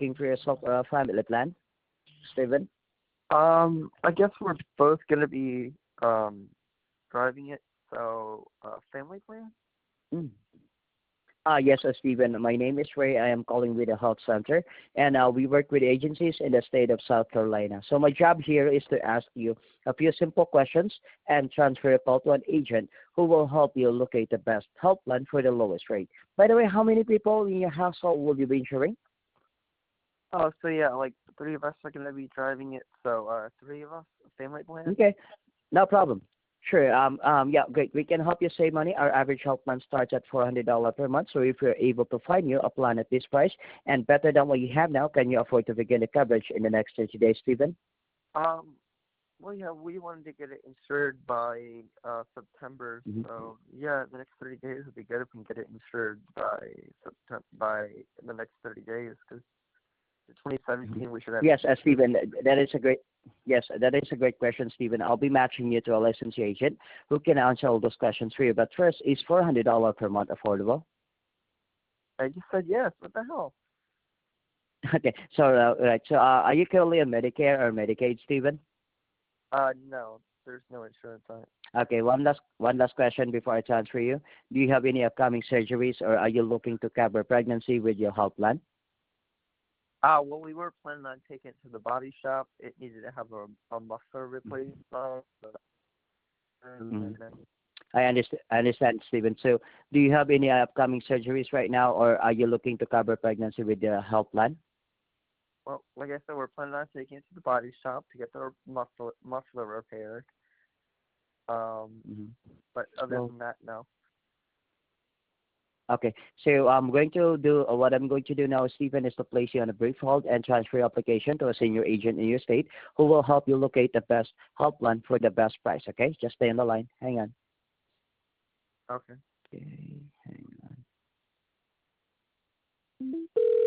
looking for yourself a family plan, Steven? Um, I guess we're both gonna be um driving it, so uh, family plan. Mm. Uh, yes, uh, Stephen. My name is Ray. I am calling with the health center, and uh, we work with agencies in the state of South Carolina. So my job here is to ask you a few simple questions and transfer a call to an agent who will help you locate the best health plan for the lowest rate. By the way, how many people in your household will you be insuring? Oh, so yeah, like three of us are gonna be driving it, so uh, three of us, family plan. Okay, no problem. Sure. Um, um, yeah, great. We can help you save money. Our average health plan starts at $400 per month. So if you're able to find you a plan at this price and better than what you have now, can you afford to begin the coverage in the next 30 days, Stephen? Um, well, yeah, we wanted to get it insured by uh September. Mhm. So yeah, the next 30 days would be good if we can get it insured by September by the next 30 days because 2017 we should have. Yes, uh, Stephen, that is a great yes, that is a great question, Stephen. I'll be matching you to a licensed agent who can answer all those questions for you. But first, is $400 per month affordable? I just said yes. What the hell? Okay, so uh, right. So uh, are you currently on Medicare or Medicaid, Stephen? Uh, no, there's no insurance on it. Okay, one last one last question before I transfer you. Do you have any upcoming surgeries, or are you looking to cover pregnancy with your health plan? Uh, well, we were planning on taking it to the body shop. It needed to have a, a muscle replacement. uh, then- I understand, I understand, Stephen. So, do you have any upcoming surgeries right now, or are you looking to cover pregnancy with the health plan? Well, like I said, we're planning on taking it to the body shop to get the muscle muscular repaired. Um, hmm but other Well- than that, no. Okay, so I'm going to do uh, what I'm going to do now, Stephen, is to place you on a brief hold and transfer your application to a senior agent in your state who will help you locate the best health plan for the best price. Okay, just stay on the line. Hang on. Okay. Okay, hang on.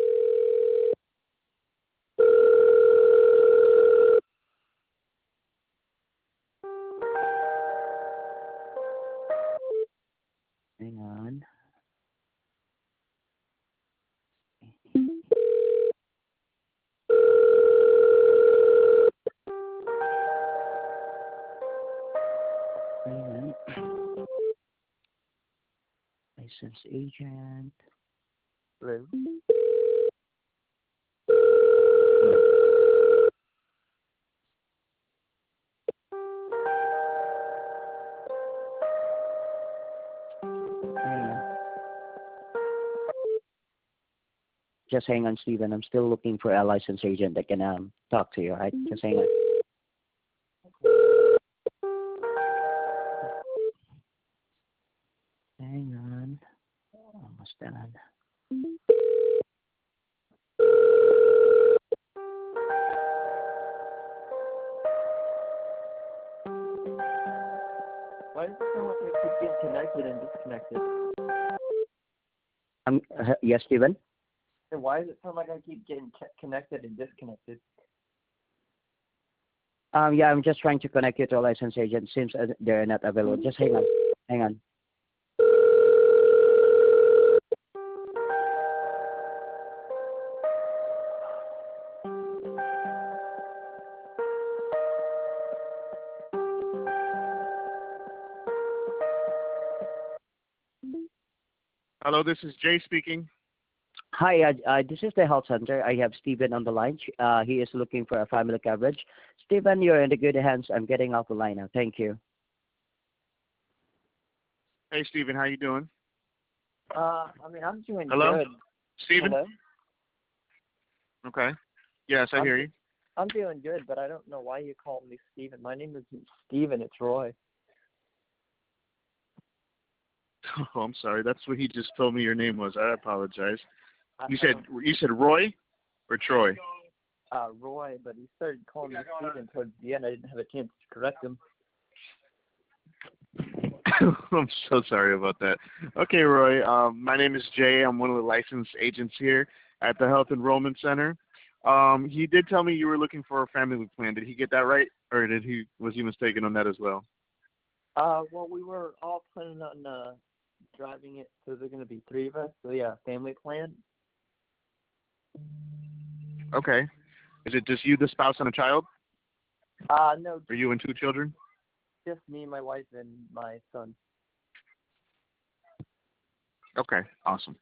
Licensed agent. Hello. Just hang on, Stephen. I'm still looking for a licensed agent that can um, talk to you. All right, just hang on. Connected and disconnected? Um, yes, Stephen. And why does it sound like I keep getting connected and disconnected? Um, yeah, I'm just trying to connect you to a licensed agent. Seems uh, they're not available. Just hang on. Hang on. Hello, this is Jay speaking. Hi, uh, uh, this is the health center. I have Stephen on the line. Uh, he is looking for a family coverage. Stephen, you're in the good hands. I'm getting off the line now. Thank you. Hey, Stephen, how you doing? Uh, I mean, I'm doing Hello? good. Stephen? Hello. Okay. Yes, I I'm hear you. I'm doing good, but I don't know why you called me Stephen. My name isn't Steven, it's Roy. Oh, I'm sorry. That's what he just told me your name was. I apologize. You said you said Roy or Troy? uh, Roy, but he started calling me Steven towards the end. I didn't have a chance to correct him. I'm so sorry about that. Okay, Roy. Um, my name is Jay. I'm one of the licensed agents here at the Health Enrollment Center. Um, he did tell me you were looking for a family plan. Did he get that right, or did he was he mistaken on that as well? Uh, well, we were all planning on uh driving it, so there's gonna be three of us. So yeah, family plan. Okay. Is it just you, the spouse, and a child? Uh, no, Are you and two children? just me, my wife, and my son. Okay, awesome.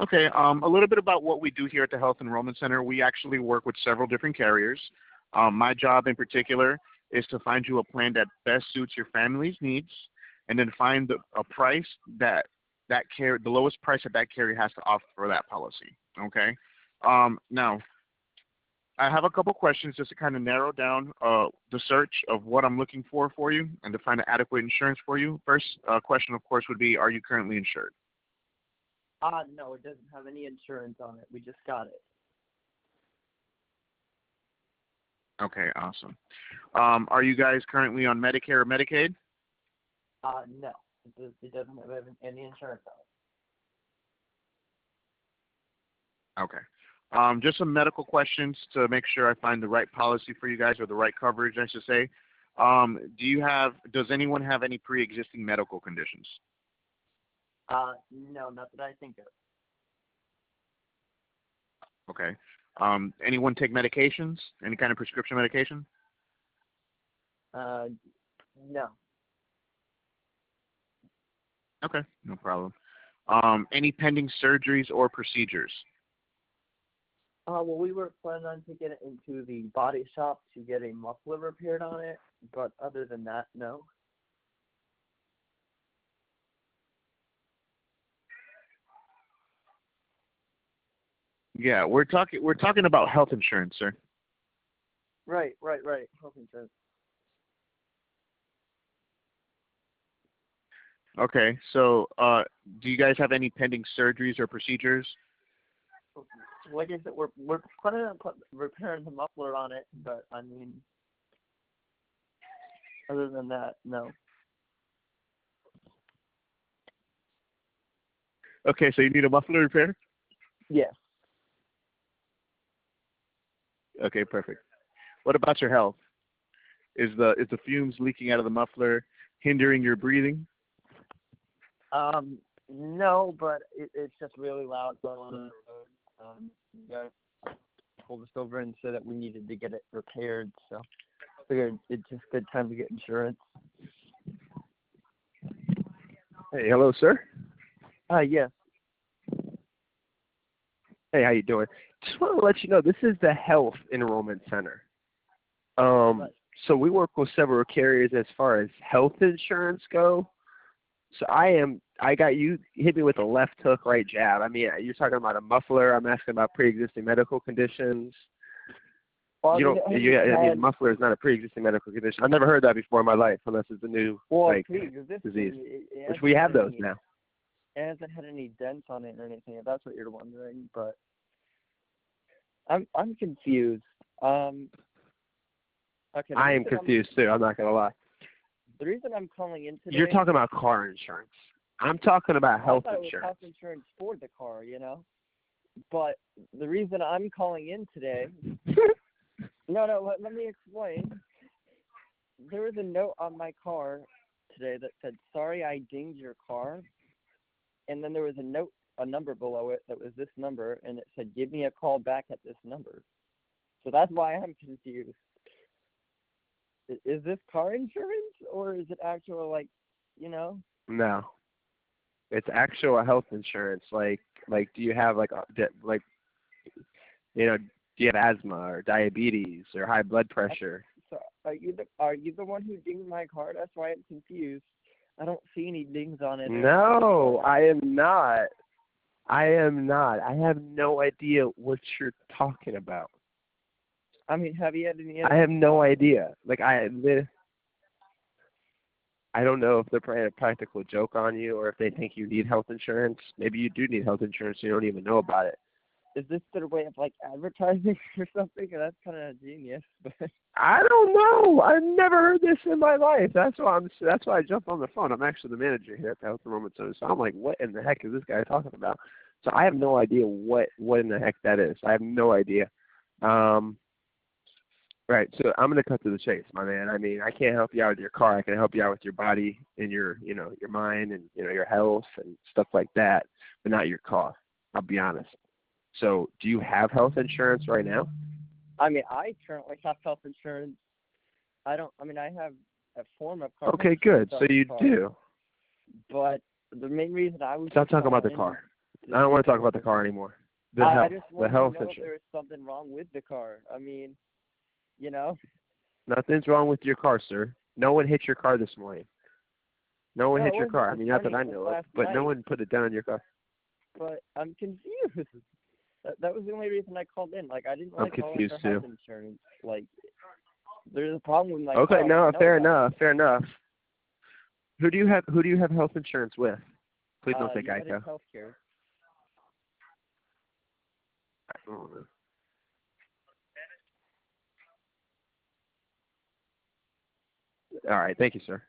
Okay, um, a little bit about what we do here at the Health Enrollment Center. We actually work with several different carriers. Um, my job in particular is to find you a plan that best suits your family's needs, and then find the, a price that that carrier, the lowest price that that carrier has to offer for that policy. Okay. Um, now, I have a couple questions just to kind of narrow down uh, the search of what I'm looking for for you and to find an adequate insurance for you. First uh, question, of course, would be: Are you currently insured? Uh, no, it doesn't have any insurance on it. We just got it. Okay, awesome. Um, are you guys currently on Medicare or Medicaid? Uh, no, it, does, it doesn't have any insurance on it. Okay. Um, just some medical questions to make sure I find the right policy for you guys or the right coverage, I should say. Um, do you have? Does anyone have any pre-existing medical conditions? Uh, no, not that I think of. Okay. Um, anyone take medications? Any kind of prescription medication? Uh, no. Okay, no problem. Um, any pending surgeries or procedures? Uh, well, we were planning on taking it into the body shop to get a muffler repaired on it, but other than that, no. Yeah, we're talking we're talking about health insurance, sir. Right, right, right. Health insurance. Okay, so uh, do you guys have any pending surgeries or procedures? Like I said, we're we're planning on put, repairing the muffler on it, but I mean, other than that, no. Okay, so you need a muffler repair? Yes. Okay, perfect. What about your health? Is the is the fumes leaking out of the muffler hindering your breathing? Um, no, but it, it's just really loud going on the road. Um, you guys pulled us over and said that we needed to get it repaired, so figured it's just good time to get insurance. Hey, hello, sir. Uh, yes. Hey, how you doing? Just want to let you know this is the Health Enrollment Center. Um, Right. so we work with several carriers as far as health insurance go. So I am, I got you hit me with a left hook, right jab. I mean, you're talking about a muffler. I'm asking about pre-existing medical conditions. Well, you don't, mean, you, I mean, had- muffler is not a pre-existing medical condition. I've never heard that before in my life, unless it's a new, well, like, please, is this disease, it, which we have those any- now. It hasn't had any dents on it or anything. If that's what you're wondering, but I'm I'm confused. Um. Okay. I am reason I'm- confused too. I'm not gonna lie. The reason I'm calling in today. You're talking about car insurance. I'm talking about health I thought it was insurance. health insurance for the car, you know. But the reason I'm calling in today. no, no. Let, let me explain. There was a note on my car today that said, "Sorry, I dinged your car," and then there was a note, a number below it that was this number, and it said, "Give me a call back at this number." So that's why I'm confused. Is this car insurance or is it actual like, you know? No. It's actual health insurance. Like, like, do you have like, uh, like, you know, do you have asthma or diabetes or high blood pressure? So are you the are you the one who dinged my car? That's why I'm confused. I don't see any dings on it. No, I am not. I am not. I have no idea what you're talking about. I mean, have you had any? I have no idea. Like, I, I don't know if they're playing a practical joke on you or if they think you need health insurance. Maybe you do need health insurance. and You don't even know about it. Is this their way of like advertising or something? That's kind of genius. But I don't know. I've never heard this in my life. That's why I'm. That's why I jumped on the phone. I'm actually the manager here at the Health Enrollment Center. So I'm like, what in the heck is this guy talking about? So I have no idea what what in the heck that is. I have no idea. Um. Right. So I'm gonna cut to the chase, my man. I mean, I can't help you out with your car. I can help you out with your body and your, you know, your mind and you know your health and stuff like that, but not your car. I'll be honest. So, do you have health insurance right now? I mean, I currently have health insurance. I don't. I mean, I have a form of car. Okay, good. So you car, do. But the main reason I was Stop talking about the car. I don't want to talk about the car anymore. The I, I health, just the health to know if insurance. there was something wrong with the car. I mean, you know. Nothing's wrong with your car, sir. No one hit your car this morning. No one No, hit your car. I mean, not that I know of, but no one put it down in your car. But I'm confused. That, that was the only reason I called in. Like, I didn't like calling confused, for health too. insurance. Like, there's a problem with my okay, car. I no, fair enough, fair enough. Who do you have? Who do you have health insurance with? Please don't uh, say Geico. Healthcare. I don't know. All right, thank you, sir.